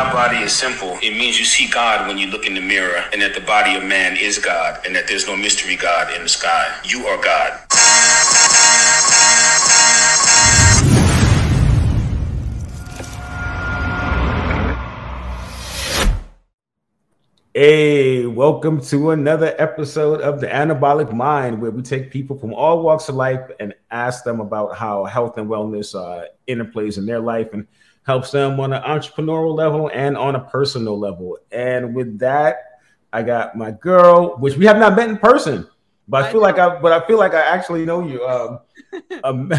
God body is simple. It means you see God when you look in the mirror, and that the body of man is God, and that there's no mystery God in the sky. You are God. Hey, welcome to another episode of the Anabolic Mind, where we take people from all walks of life and ask them about how health and wellness uh, interplays in their life and helps them on an entrepreneurial level and on a personal level. And with that, I got my girl, which we have not met in person, but I, I feel know. like I, but I feel like I actually know you. Um,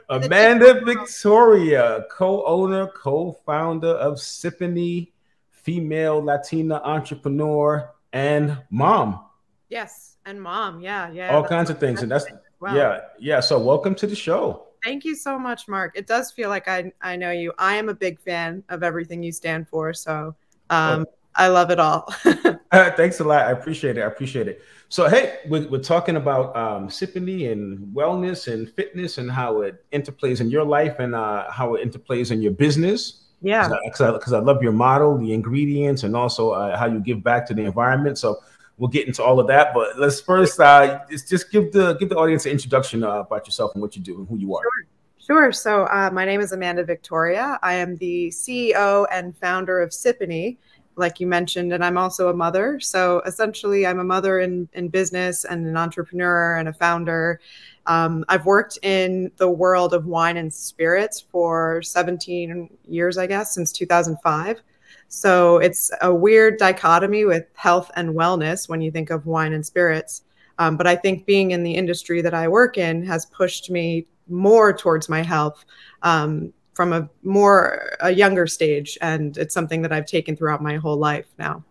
Amanda Victoria, co-owner, co-founder of Siponey female Latina entrepreneur, and mom. Yes, and mom. Yeah, yeah. All kinds of things, and that's wow. yeah, yeah. So welcome to the show. Thank you so much, Mark. It does feel like I I know you. I am a big fan of everything you stand for. So um, oh. I love it all. uh, thanks a lot. I appreciate it. I appreciate it. So hey, we're, we're talking about um, Siponey and wellness and fitness and how it interplays in your life and uh, how it interplays in your business. Yeah, because I, I, love your model, the ingredients, and also uh, how you give back to the environment. So we'll get into all of that. But let's first uh, just, just give the give the audience an introduction uh, about yourself and what you do and who you are. Sure. Sure. So uh, my name is Amanda Victoria. I am the CEO and founder of Siponey, like you mentioned, and I'm also a mother. So essentially, I'm a mother in, in business and an entrepreneur and a founder. Um, I've worked in the world of wine and spirits for 17 years, I guess, since 2005. So it's a weird dichotomy with health and wellness when you think of wine and spirits. Um, but I think being in the industry that I work in has pushed me more towards my health um, from a more a younger stage, and it's something that I've taken throughout my whole life now.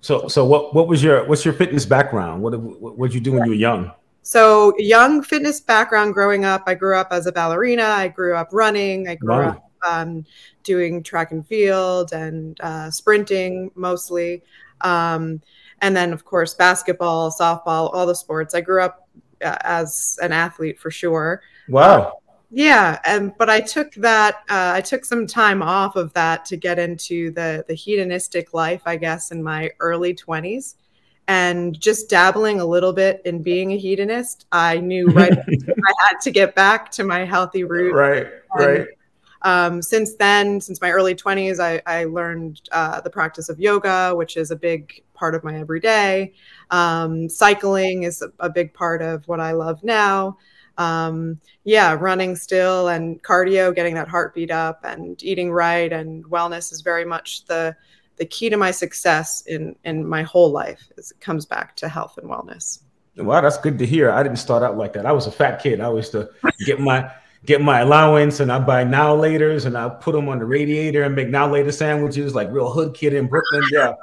So, so what what was your what's your fitness background? What what did you do when you were young? So, young fitness background growing up, I grew up as a ballerina. I grew up running. I grew wow. up um, doing track and field and uh, sprinting mostly. Um, and then, of course, basketball, softball, all the sports. I grew up uh, as an athlete for sure. Wow. Yeah, and but I took that. Uh, I took some time off of that to get into the the hedonistic life, I guess, in my early twenties and just dabbling a little bit in being a hedonist, I knew right I had to get back to my healthy root. Right, right. Um, since then, since my early 20s, I, I learned uh, the practice of yoga, which is a big part of my everyday. Um, cycling is a, a, big part of what I love now. Um, yeah, running still and cardio, getting that heartbeat up and eating right and wellness is very much the the key to my success in in my whole life is it comes back to health and wellness. Wow, that's good to hear. I didn't start out like that. I was a fat kid. I used to get my get my allowance and I buy now laters and I put them on the radiator and make now later sandwiches like real hood kid in Brooklyn. Yeah.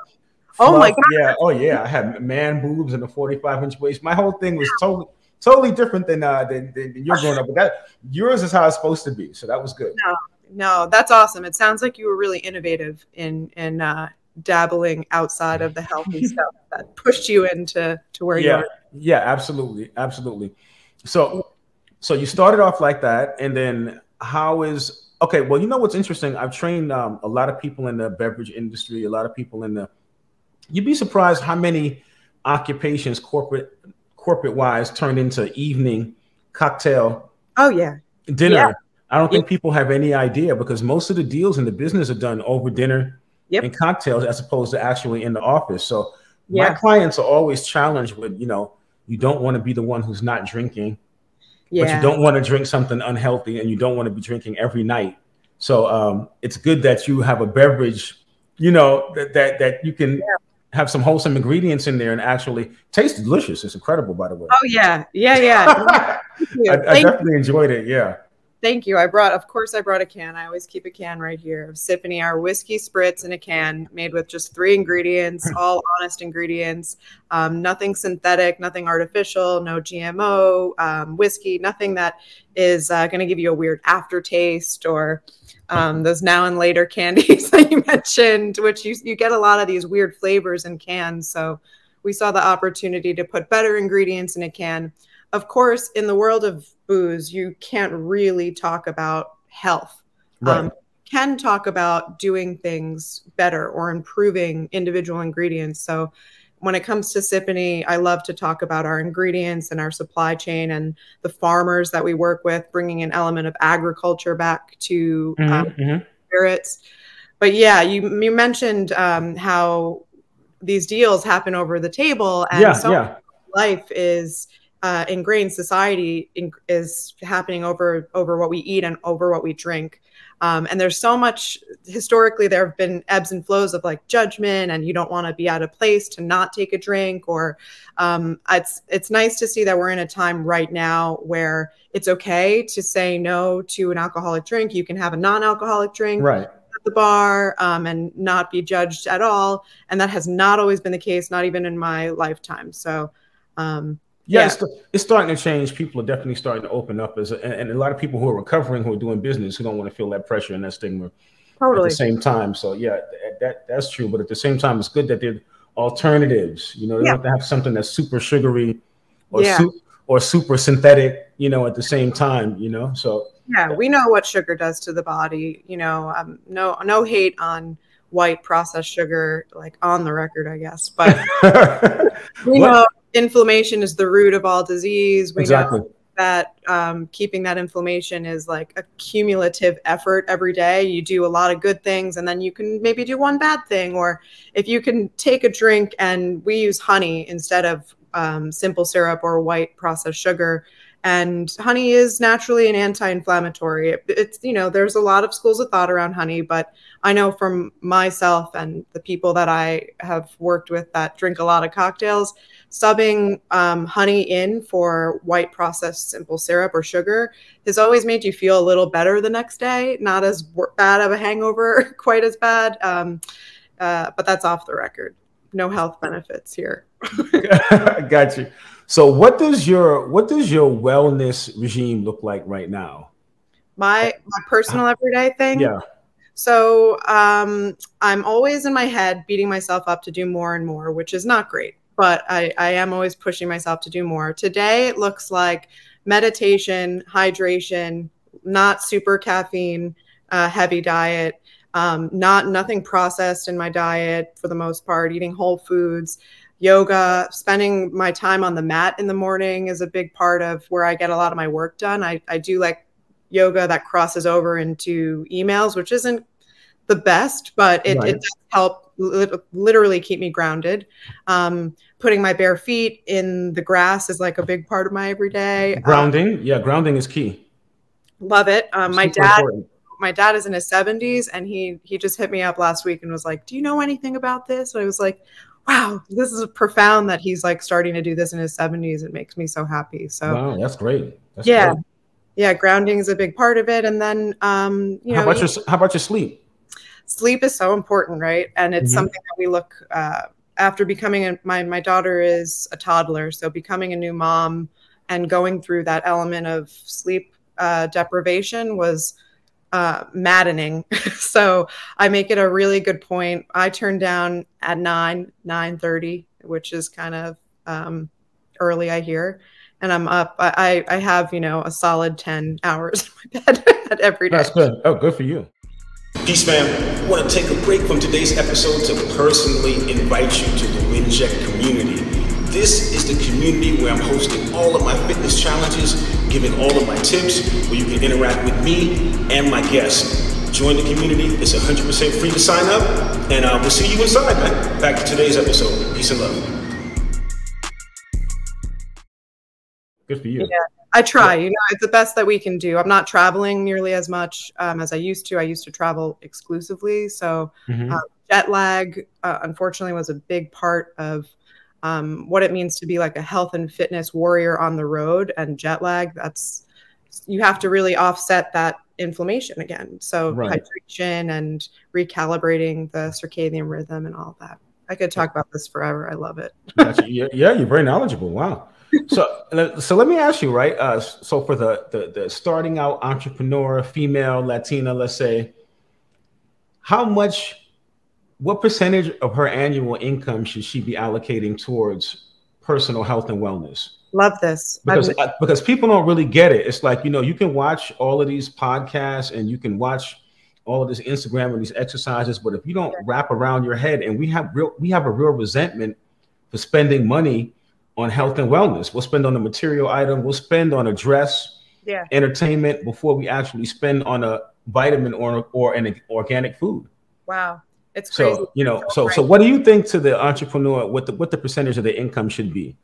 oh my god. Yeah. Oh yeah. I had man boobs and a 45 inch waist. My whole thing was totally totally different than uh than, than you're growing up. But that yours is how it's supposed to be. So that was good. No, no, that's awesome. It sounds like you were really innovative in in uh, dabbling outside of the healthy stuff that pushed you into to where yeah. you are. Yeah, absolutely, absolutely. So, so you started off like that, and then how is okay? Well, you know what's interesting? I've trained um, a lot of people in the beverage industry, a lot of people in the. You'd be surprised how many occupations corporate corporate wise turned into evening cocktail. Oh yeah, dinner. Yeah I don't think people have any idea because most of the deals in the business are done over dinner yep. and cocktails as opposed to actually in the office. So yeah. my clients are always challenged with, you know, you don't want to be the one who's not drinking, yeah. but you don't want to drink something unhealthy and you don't want to be drinking every night. So um, it's good that you have a beverage, you know, that that, that you can yeah. have some wholesome ingredients in there and actually taste delicious. It's incredible, by the way. Oh yeah, yeah, yeah. I, I definitely enjoyed it. Yeah. Thank you. I brought, of course, I brought a can. I always keep a can right here of Siponey, our whiskey spritz in a can made with just three ingredients, all honest ingredients, um, nothing synthetic, nothing artificial, no GMO, um, whiskey, nothing that is uh, going to give you a weird aftertaste or um, those now and later candies that you mentioned, which you, you get a lot of these weird flavors in cans. So we saw the opportunity to put better ingredients in a can of course, in the world of booze, you can't really talk about health. Right. Um, can talk about doing things better or improving individual ingredients. So when it comes to Siponey, I love to talk about our ingredients and our supply chain and the farmers that we work with, bringing an element of agriculture back to mm-hmm, um, mm-hmm. spirits. But yeah, you you mentioned um, how these deals happen over the table, and yeah, so yeah. life is uh, ingrained society in, is happening over over what we eat and over what we drink. Um, and there's so much historically there have been ebbs and flows of like judgment and you don't want to be out of place to not take a drink or um, it's it's nice to see that we're in a time right now where it's okay to say no to an alcoholic drink. You can have a non-alcoholic drink right. at the bar um, and not be judged at all. And that has not always been the case not even in my lifetime. So um, yeah, yeah. It's, it's, starting to change. People are definitely starting to open up, as a, and, a lot of people who are recovering, who are doing business, who don't want to feel that pressure and that stigma. Totally. At the same time, so yeah, that, that that's true. But at the same time, it's good that there are alternatives. You know, they yeah. don't have to have something that's super sugary or yeah. Su- or super synthetic. You know, at the same time. You know, so yeah, we know what sugar does to the body. You know, um, no no hate on white processed sugar, like on the record, I guess, but we know inflammation is the root of all disease. We exactly. know that um, keeping that inflammation is like a cumulative effort every day. You do a lot of good things, and then you can maybe do one bad thing. Or if you can take a drink, and we use honey instead of um, simple syrup or white processed sugar. And honey is naturally an anti-inflammatory. It, it's you know there's a lot of schools of thought around honey, but I know from myself and the people that I have worked with that drink a lot of cocktails, subbing um, honey in for white processed simple syrup or sugar has always made you feel a little better the next day. Not as bad of a hangover, quite as bad. Um, uh, but that's off the record. No health benefits here. Got you. So, what does your what does your wellness regime look like right now? My my personal everyday thing. Yeah. So um, I'm always in my head beating myself up to do more and more, which is not great but I, I am always pushing myself to do more. Today it looks like meditation, hydration, not super caffeine uh, heavy diet, um, not nothing processed in my diet for the most part, eating whole foods, yoga, spending my time on the mat in the morning is a big part of where I get a lot of my work done. I, I do like yoga that crosses over into emails, which isn't the best, but it, right. it does help literally keep me grounded. Um, putting my bare feet in the grass is like a big part of my everyday. Um, grounding, um, yeah, grounding is key. Love it. Um, my dad, important. my dad is in his seventies, and he he just hit me up last week and was like, "Do you know anything about this?" And I was like, "Wow, this is profound that he's like starting to do this in his seventies. It makes me so happy." So wow, that's great. That's yeah. Great. Yeah, grounding is a big part of it, and then um, you know, how about your how about your sleep? Sleep is so important, right? And it's mm-hmm. something that we look uh, after becoming a, my my daughter is a toddler, so becoming a new mom and going through that element of sleep uh, deprivation was uh, maddening. so I make it a really good point. I turn down at nine nine thirty, which is kind of um, early, I hear. And I'm up. I, I have, you know, a solid 10 hours in my bed every day. That's good. Oh, good for you. Peace, fam. I want to take a break from today's episode to personally invite you to the WinCheck community. This is the community where I'm hosting all of my fitness challenges, giving all of my tips, where you can interact with me and my guests. Join the community. It's 100% free to sign up, and uh, we'll see you inside, man. Back to today's episode. Peace and love. Good for you. Yeah. I try, you know, it's the best that we can do. I'm not traveling nearly as much um, as I used to. I used to travel exclusively. So mm-hmm. uh, jet lag, uh, unfortunately, was a big part of um, what it means to be like a health and fitness warrior on the road. And jet lag, that's, you have to really offset that inflammation again. So right. hydration and recalibrating the circadian rhythm and all that. I could talk about this forever. I love it. yeah, you're very knowledgeable. Wow so so let me ask you right uh, so for the, the the starting out entrepreneur female latina let's say how much what percentage of her annual income should she be allocating towards personal health and wellness? Love this. Because uh, because people don't really get it. It's like you know you can watch all of these podcasts and you can watch all of this Instagram and these exercises, but if you don't wrap around your head, and we have real, we have a real resentment for spending money on health and wellness. We'll spend on a material item, we'll spend on a dress, Yeah. entertainment before we actually spend on a vitamin or or an organic food. Wow. It's crazy. So you know, so Right. so what do you think to the entrepreneur? What the what the percentage of the income should be?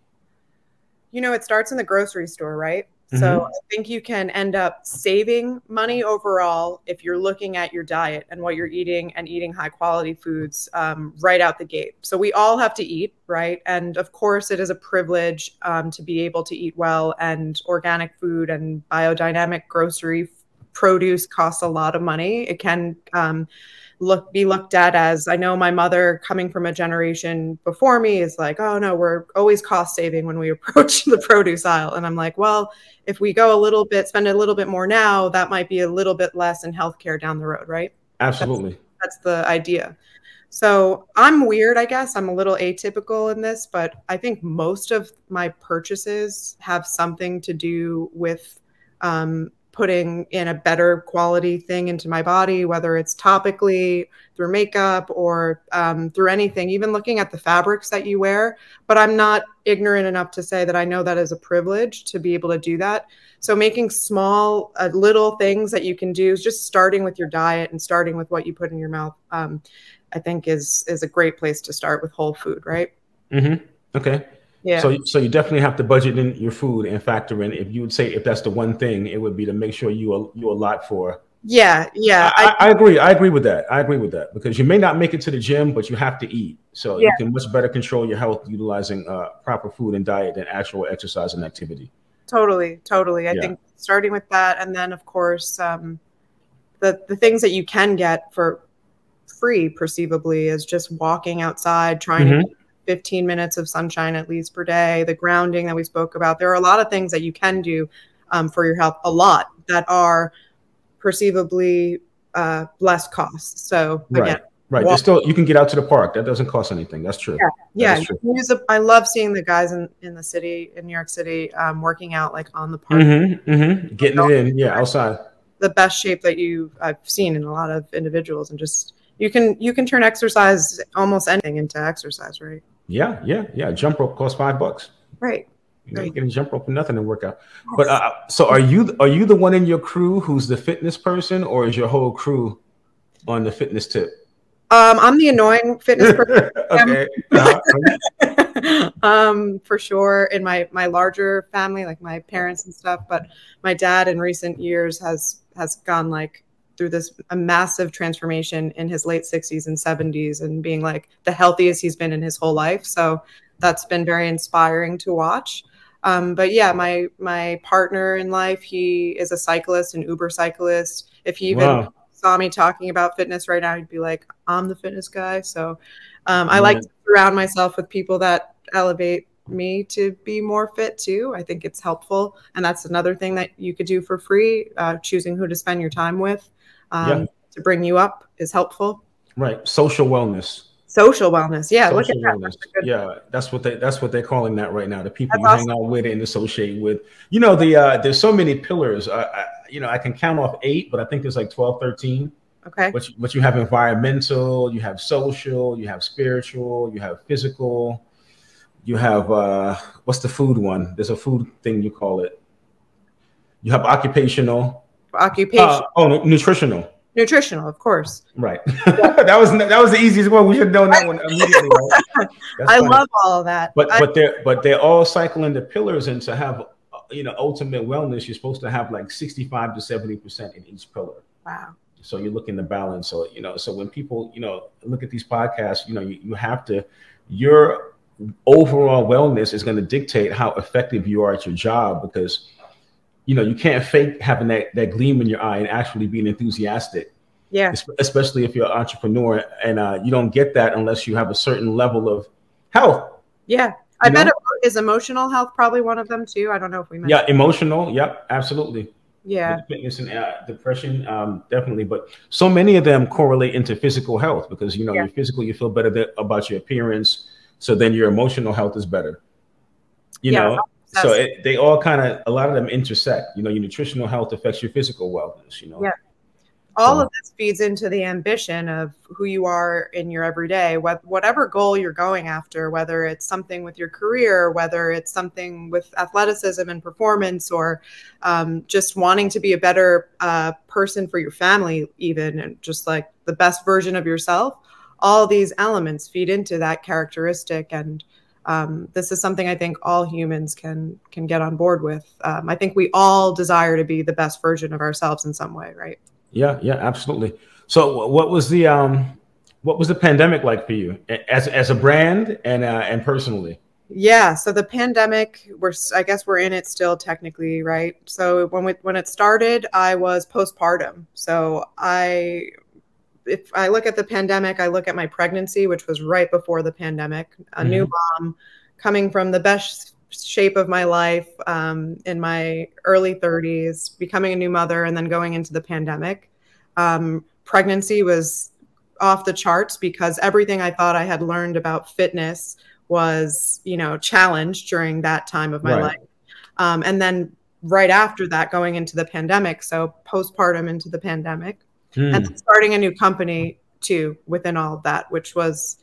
you know, it starts in the grocery store, right? Mm-hmm. So I think you can end up saving money overall if you're looking at your diet and what you're eating and eating high quality foods um, right out the gate. So we all have to eat, right? And of course, it is a privilege um, to be able to eat well, and organic food and biodynamic grocery produce costs a lot of money. It can um, look be looked at as I know my mother coming from a generation before me is like, oh no, we're always cost saving when we approach the produce aisle. And I'm like, well, if we go a little bit, spend a little bit more now, that might be a little bit less in healthcare down the road, right? Absolutely. That's the idea. So I'm weird, I guess. I'm a little atypical in this, but I think most of my purchases have something to do with um, putting in a better quality thing into my body, whether it's topically through makeup or um, through anything, even looking at the fabrics that you wear. But I'm not ignorant enough to say that I know that is a privilege to be able to do that. So making small, uh, little things that you can do, just starting with your diet and starting with what you put in your mouth, um, I think is is a great place to start with whole food, right? Mm-hmm. Okay. Yeah. So, so you definitely have to budget in your food and factor in. If you would say if that's the one thing, it would be to make sure you you allot for. yeah, yeah. I, I, agree. I agree with that. I agree with that because you may not make it to the gym, but you have to eat. So Yeah. you can much better control your health utilizing uh, proper food and diet than actual exercise and activity. Totally, totally. I Yeah. think starting with that, and then of course, um, the the things that you can get for free, perceivably, is just walking outside, trying Mhm. to 15 minutes of sunshine at least per day. The grounding that we spoke about. There are a lot of things that you can do um, for your health. A lot that are perceivably uh, less cost. So again, Right. Right. There's still you can get out to the park. That doesn't cost anything. That's true. yeah, true. you a, I love seeing the guys in, in the city in New York City um, working out like on the park. Mm-hmm, mm-hmm. Getting it in. Yeah. Outside. the best shape that you I've seen in a lot of individuals and just you can you can turn exercise almost anything into exercise, right? Yeah. Yeah. Yeah. Jump rope costs five bucks. Right. You know, you Right. can jump rope for nothing and work out. But uh, so are you are you the one in your crew who's the fitness person, or is your whole crew on the fitness tip? Um, I'm the annoying fitness person. okay. Uh-huh. um, for sure in my my larger family, like my parents and stuff. But my dad in recent years has has gone like through this a massive transformation in his late 60s and 70s and being like the healthiest he's been in his whole life. So that's been very inspiring to watch. Um, but yeah, my my partner in life, he is a cyclist, an Uber cyclist. If he even Wow. saw me talking about fitness right now, he'd be like, "I'm the fitness guy." So um, I like to surround myself with people that elevate me to be more fit too. I think it's helpful, and that's another thing that you could do for free. Uh, choosing who to spend your time with um, Yeah. to bring you up is helpful. Right. Social wellness. Social wellness, yeah. look at Social that. wellness. That's Yeah, that's what they that's what they're calling that right now. The people That's you hang out with and associate with. You know, the uh there's so many pillars. I, I you know, I can count off eight, but I think there's like 12, 13. Okay. But you, but you have environmental, you have social, you have spiritual, you have physical, you have uh what's the food one? There's a food thing you call it. You have occupational. Occupation, Uh, oh, nutritional. nutritional, of course. Right. that was that was the easiest one. We should have known that one immediately. Right? I funny. love all of that. But I- but they're but they're all cycling the pillars, and to have uh, you know ultimate wellness, you're supposed to have like 65 to 70 percent in each pillar. wow. So you're looking to balance. So you know, so when people you know look at these podcasts, you know, you, you have to your overall wellness is going to dictate how effective you are at your job because you know you can't fake having that that gleam in your eye and actually being enthusiastic Yeah. especially if you're an entrepreneur and uh, you don't get that unless you have a certain level of health Yeah. I bet know? it is emotional health probably one of them too. I don't know if we mentioned. yeah emotional yep absolutely Yeah. Fitness and uh, depression um, definitely but so many of them correlate into physical health because you know Yeah. your physical you feel better th- about your appearance so then your emotional health is better you Yeah, know so it, they all kind of a lot of them intersect you know your nutritional health affects your physical wellness you know Yeah. all so. of this feeds into the ambition of who you are in your everyday whatever goal you're going after whether it's something with your career whether it's something with athleticism and performance or um, just wanting to be a better uh, person for your family even and just like the best version of yourself all these elements feed into that characteristic and um, this is something I think all humans can can get on board with. Um, I think we all desire to be the best version of ourselves in some way, right? Yeah, yeah, absolutely. So, what was the um, what was the pandemic like for you as as a brand and uh, and personally? Yeah, so the pandemic, we're I guess we're in it still technically, right? So when we, when it started, I was postpartum. So I if I look at the pandemic, I look at my pregnancy, which was right before the pandemic, a mm-hmm. new mom coming from the best shape of my life um, in my early 30s, becoming a new mother, and then going into the pandemic. Um, pregnancy was off the charts because everything I thought I had learned about fitness was, you know, challenged during that time of my right. life. Um, and then right after that, going into the pandemic, so postpartum into the pandemic, mm. and starting a new company too within all of that, which was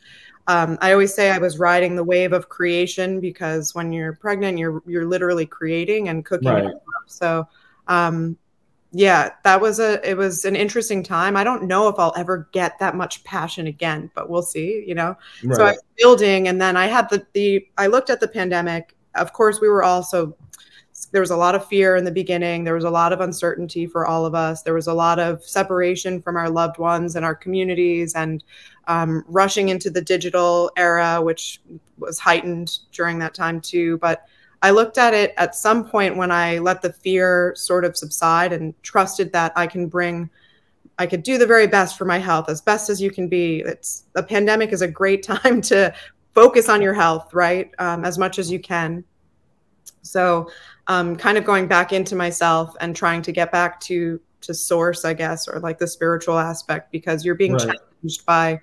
um, I always say I was riding the wave of creation because when you're pregnant, you're you're literally creating and cooking. Right. So, um, yeah, that was a it was an interesting time. I don't know if I'll ever get that much passion again, but we'll see. You know, right. so I was building, and then I had the the I looked at the pandemic. Of course, we were also there was a lot of fear in the beginning. There was a lot of uncertainty for all of us. There was a lot of separation from our loved ones and our communities, and um, rushing into the digital era, which was heightened during that time too. But I looked at it at some point when I let the fear sort of subside and trusted that I can bring, I could do the very best for my health as best as you can be. It's a pandemic is a great time to focus on your health, right? Um, as much as you can. So, um, kind of going back into myself and trying to get back to to source, I guess, or like the spiritual aspect, because you're being right. challenged by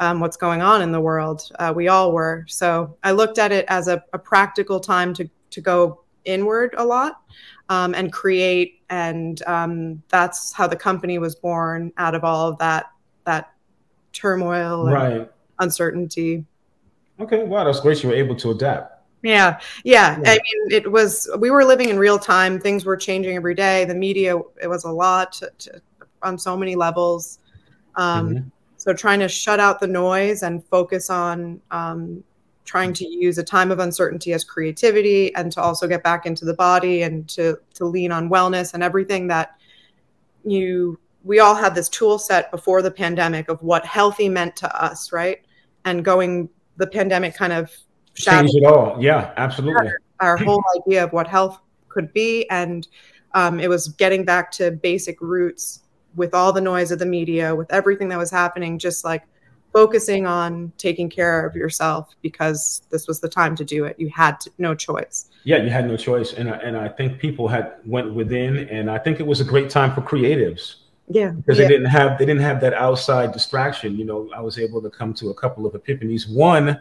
um, what's going on in the world. Uh, we all were. So I looked at it as a, a practical time to to go inward a lot um, and create, and um, that's how the company was born out of all of that that turmoil, right? uncertainty. Okay, wow, that's great. You were able to adapt. Yeah, yeah. I mean, it was. We were living in real time. Things were changing every day. The media, it was a lot to, to, on so many levels. Um, mm-hmm. So trying to shut out the noise and focus on um, trying to use a time of uncertainty as creativity, and to also get back into the body and to to lean on wellness and everything that you. We all had this tool set before the pandemic of what healthy meant to us, right? And going, the pandemic kind of change it all. Yeah, absolutely. Our, our whole idea of what health could be, and um, it was getting back to basic roots with all the noise of the media, with everything that was happening, just like focusing on taking care of yourself because this was the time to do it. You had to, no choice. Yeah, you had no choice, and I, and I think people had went within, and I think it was a great time for creatives. Yeah, because yeah. they didn't have they didn't have that outside distraction. You know, I was able to come to a couple of epiphanies. One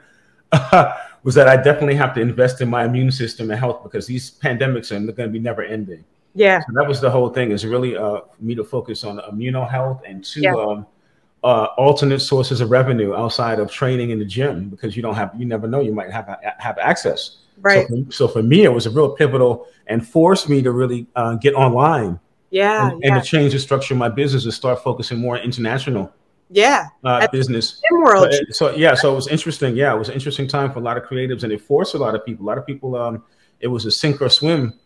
was that I definitely have to invest in my immune system and health because these pandemics are going to be never ending. Yeah. So that was the whole thing is really uh, me to focus on immuno health and two yeah. um, uh, alternate sources of revenue outside of training in the gym because you don't have you never know you might have have access. Right. So for, so for me, it was a real pivotal and forced me to really uh, get online. Yeah and, yeah. and to change the structure of my business and start focusing more international yeah. Uh, business. world. So, so, yeah so it was interesting. Yeah it was an interesting time for a lot of creatives and it forced a lot of people. A lot of people um it was a sink or swim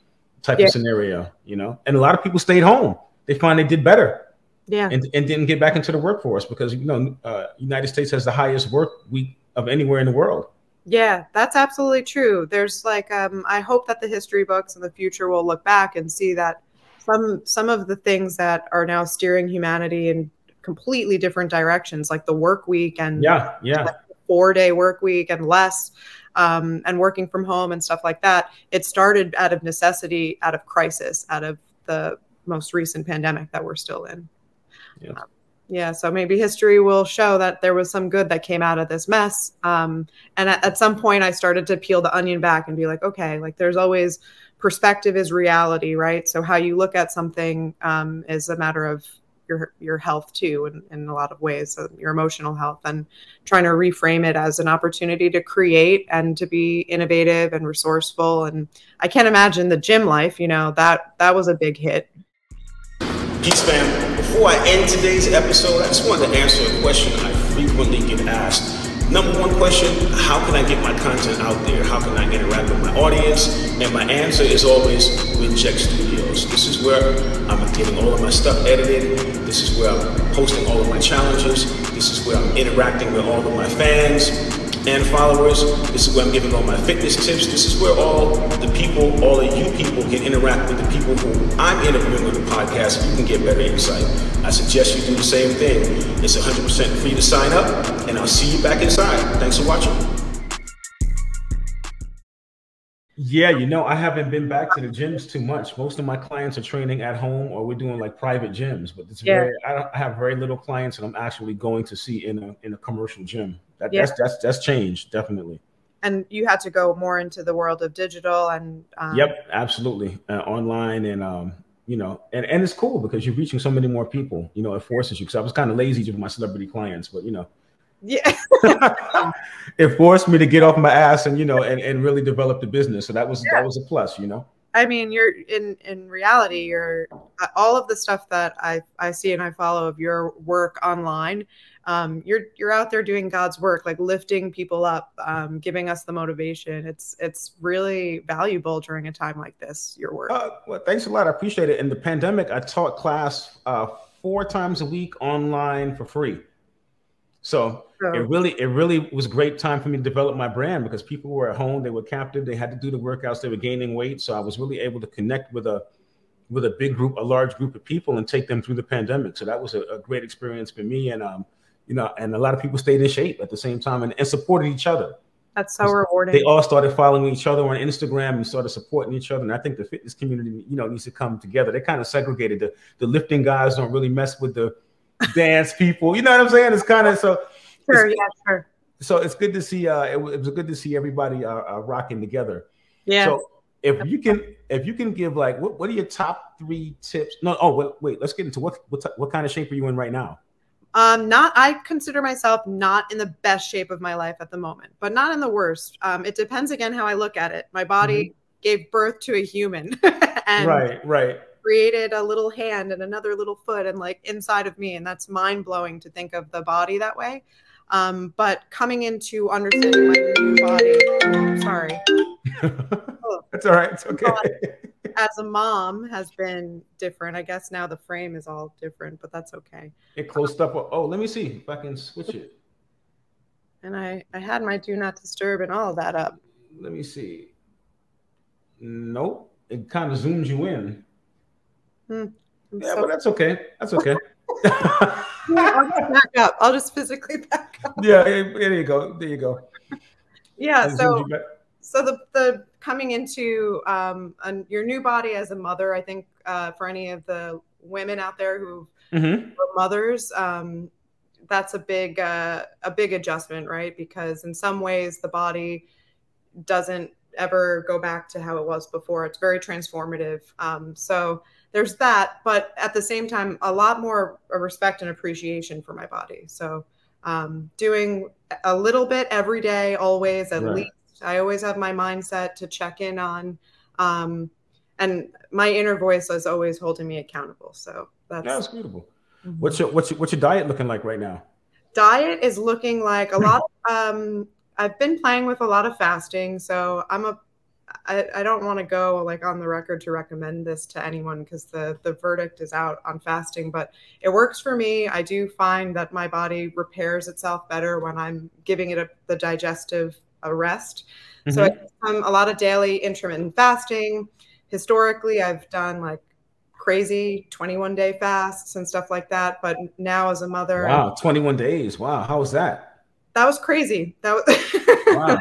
type yeah. of scenario you know? And a lot of people stayed home. They find they did better yeah. and, and didn't get back into the workforce because you know uh, united states has the highest work week of anywhere in the world. Yeah that's absolutely true. There's like um, i hope that the history books in the future will look back and see that some some of the things that are now steering humanity in completely different directions, like the work week and yeah, yeah, like four day work week and less, um, and working from home and stuff like that. It started out of necessity, out of crisis, out of the most recent pandemic that we're still in. Yeah. Um, yeah, so maybe history will show that there was some good that came out of this mess. Um, and at, at some point, I started to peel the onion back and be like, okay, like there's always perspective is reality, right? So how you look at something um, is a matter of your your health too in, in a lot of ways your emotional health and trying to reframe it as an opportunity to create and to be innovative and resourceful and i can't imagine the gym life you know that that was a big hit. Peace fam. Before i end today's episode i just wanted to answer a question i frequently get asked Number one question, how can I get my content out there? How can I interact with my audience? And my answer is always Wincheck Studios. This is where I'm getting all of my stuff edited. This is where I'm posting all of my challenges. This is where I'm interacting with all of my fans and followers. This is where I'm giving all my fitness tips. This is where all the people, all of you people can interact with the people who I'm interviewing with the podcast. You can get better insight. I suggest you do the same thing. It's 100% free to sign up, and I'll see you back inside. Thanks for watching. Yeah, you know, I haven't been back to the gyms too much. Most of my clients are training at home or we're doing like private gyms, but it's yeah. very I, I have very little clients that I'm actually going to see in a in a commercial gym. That, yeah. that's that's that's changed definitely. And you had to go more into the world of digital and um... yep, absolutely, uh, online and um, you know, and and it's cool because you're reaching so many more people. You know, it forces you because I was kind of lazy with my celebrity clients, but you know, yeah, it forced me to get off my ass and you know and, and really develop the business. So that was yeah. that was a plus, you know. I mean, you're in in reality, you're uh, all of the stuff that I I see and I follow of your work online. Um, you're you're out there doing God's work, like lifting people up, um, giving us the motivation. It's it's really valuable during a time like this. Your work. Uh, well, thanks a lot. I appreciate it. In the pandemic, I taught class uh, four times a week online for free. So it really, it really was a great time for me to develop my brand because people were at home, they were captive, they had to do the workouts, they were gaining weight. So I was really able to connect with a with a big group, a large group of people, and take them through the pandemic. So that was a, a great experience for me, and um, you know, and a lot of people stayed in shape at the same time and, and supported each other. That's so rewarding. They all started following each other on Instagram and started supporting each other. And I think the fitness community, you know, needs to come together. They kind of segregated. The the lifting guys don't really mess with the dance people. You know what I'm saying? It's kind of so. Sure. Yeah. Sure. So it's good to see. Uh, it, was good to see everybody uh, uh, rocking together. Yeah. So if you can, if you can give like, what, what are your top three tips? No. Oh, wait. wait let's get into what what what kind of shape are you in right now? Um, not I consider myself not in the best shape of my life at the moment, but not in the worst. Um, it depends again how I look at it. My body mm-hmm. gave birth to a human, and right, right created a little hand and another little foot and like inside of me and that's mind blowing to think of the body that way. Um, but coming into understanding my new body oh, sorry. Oh, that's all right it's okay. As a mom has been different. I guess now the frame is all different but that's okay. It closed up oh let me see if i can switch it. And i i had my do not disturb and all of that up. Let me see. Nope it kind of zooms you in Hmm. Yeah, so- but that's okay. That's okay. I'll just back up. I'll just physically back up. Yeah, there you go. There you go. Yeah. So, so the the coming into um, your new body as a mother, I think uh, for any of the women out there who mm-hmm. are mothers, um, that's a big uh, a big adjustment, right? Because in some ways the body doesn't ever go back to how it was before. It's very transformative. Um, so there's that, but at the same time, a lot more respect and appreciation for my body. So um, doing a little bit every day, always at right. least. I always have my mindset to check in on, um, and my inner voice is always holding me accountable. So that's that's beautiful. Mm-hmm. What's your what's your, what's your diet looking like right now? Diet is looking like a lot. um, I've been playing with a lot of fasting, so I'm a I, I don't want to go like on the record to recommend this to anyone because the the verdict is out on fasting, but it works for me. I do find that my body repairs itself better when I'm giving it a, the digestive a rest. Mm-hmm. So I'm a lot of daily intermittent fasting. Historically, I've done like crazy 21 day fasts and stuff like that. But now as a mother, wow, 21 days. Wow, how was that? That was crazy. That was wow.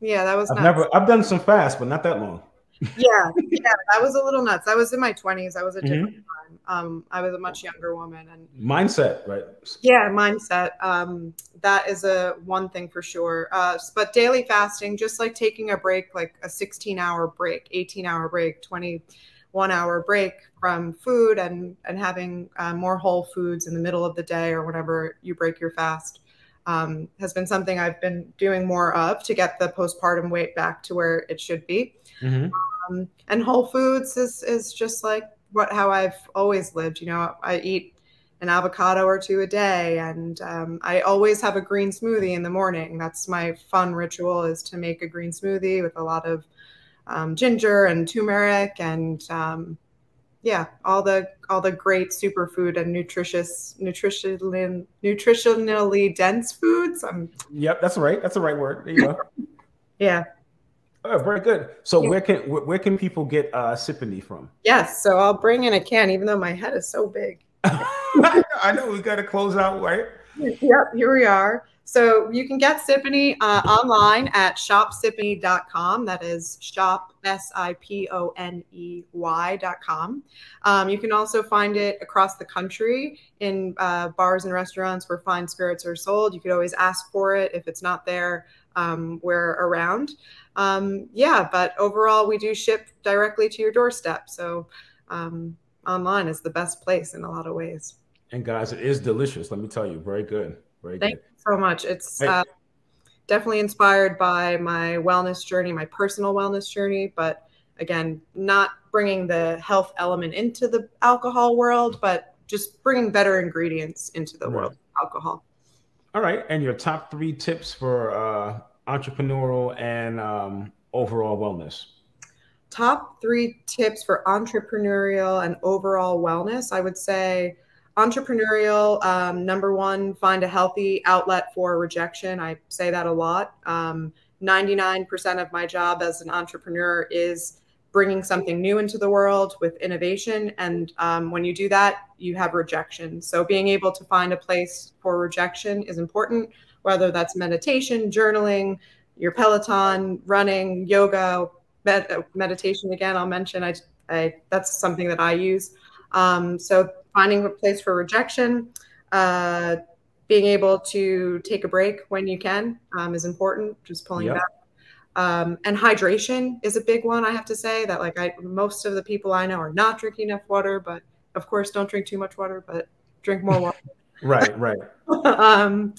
Yeah, that was. I've nuts. never. I've done some fast, but not that long. yeah, yeah, that was a little nuts. I was in my twenties. I was a different mm-hmm. time. Um, I was a much younger woman, and mindset, right? Yeah, mindset. Um, that is a one thing for sure. Uh, but daily fasting, just like taking a break, like a sixteen-hour break, eighteen-hour break, twenty one hour break from food and and having uh, more whole foods in the middle of the day or whenever you break your fast um, has been something I've been doing more of to get the postpartum weight back to where it should be. Mm-hmm. Um, and whole foods is is just like what how I've always lived. You know, I eat an avocado or two a day, and um, I always have a green smoothie in the morning. That's my fun ritual is to make a green smoothie with a lot of um, ginger and turmeric and um, yeah, all the all the great superfood and nutritious, nutritionally nutritionally dense foods. I'm, yep, that's right. That's the right word. There you go. yeah. Oh, very good. So yeah. where can where can people get uh Siponey from? Yes, so I'll bring in a can, even though my head is so big. I know we got to close out, right? Yep, here we are. So you can get Siponey uh, online at shopsiponey.com. That is shop, S I P O N E Y.com. Um, you can also find it across the country in uh, bars and restaurants where fine spirits are sold. You could always ask for it. If it's not there, um, we're around. Um, yeah, but overall, we do ship directly to your doorstep. So um, online is the best place in a lot of ways. And guys, it is delicious. Let me tell you, very good. Very Thank good. So much. It's uh, definitely inspired by my wellness journey, my personal wellness journey, but again, not bringing the health element into the alcohol world, but just bringing better ingredients into the right. world of alcohol. All right. And your top three tips for uh, entrepreneurial and um, overall wellness? Top three tips for entrepreneurial and overall wellness. I would say entrepreneurial um, number one find a healthy outlet for rejection. I say that a lot. Um, 99% of my job as an entrepreneur is bringing something new into the world with innovation. And um, when you do that you have rejection. So being able to find a place for rejection is important whether that's meditation journaling your peloton running yoga med- meditation again i'll mention I, I that's something that i use. Um, so finding a place for rejection, uh, being able to take a break when you can um, is important. Just pulling yep. back. Um, and hydration is a big one. I have to say that like I most of the people I know are not drinking enough water, but of course don't drink too much water, but drink more water. right, right. um,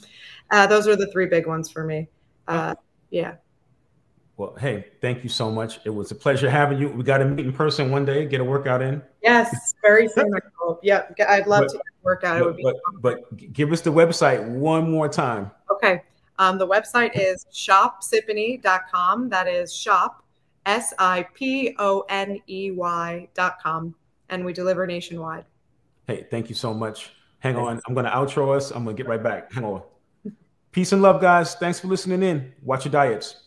uh, those are the three big ones for me. Uh, yeah. Well, hey, thank you so much. It was a pleasure having you. We got to meet in person one day, get a workout in. Yes, very soon. I hope. Yep, I'd love but, to work out. But, it would be. But, but, give us the website one more time. Okay. Um, the website is shopsiponey.com. That is shop, S I P O N E Y.com. And we deliver nationwide. Hey, thank you so much. Hang Thanks. on. I'm going to outro us. I'm going to get right back. Hang on. Peace and love, guys. Thanks for listening in. Watch your diets.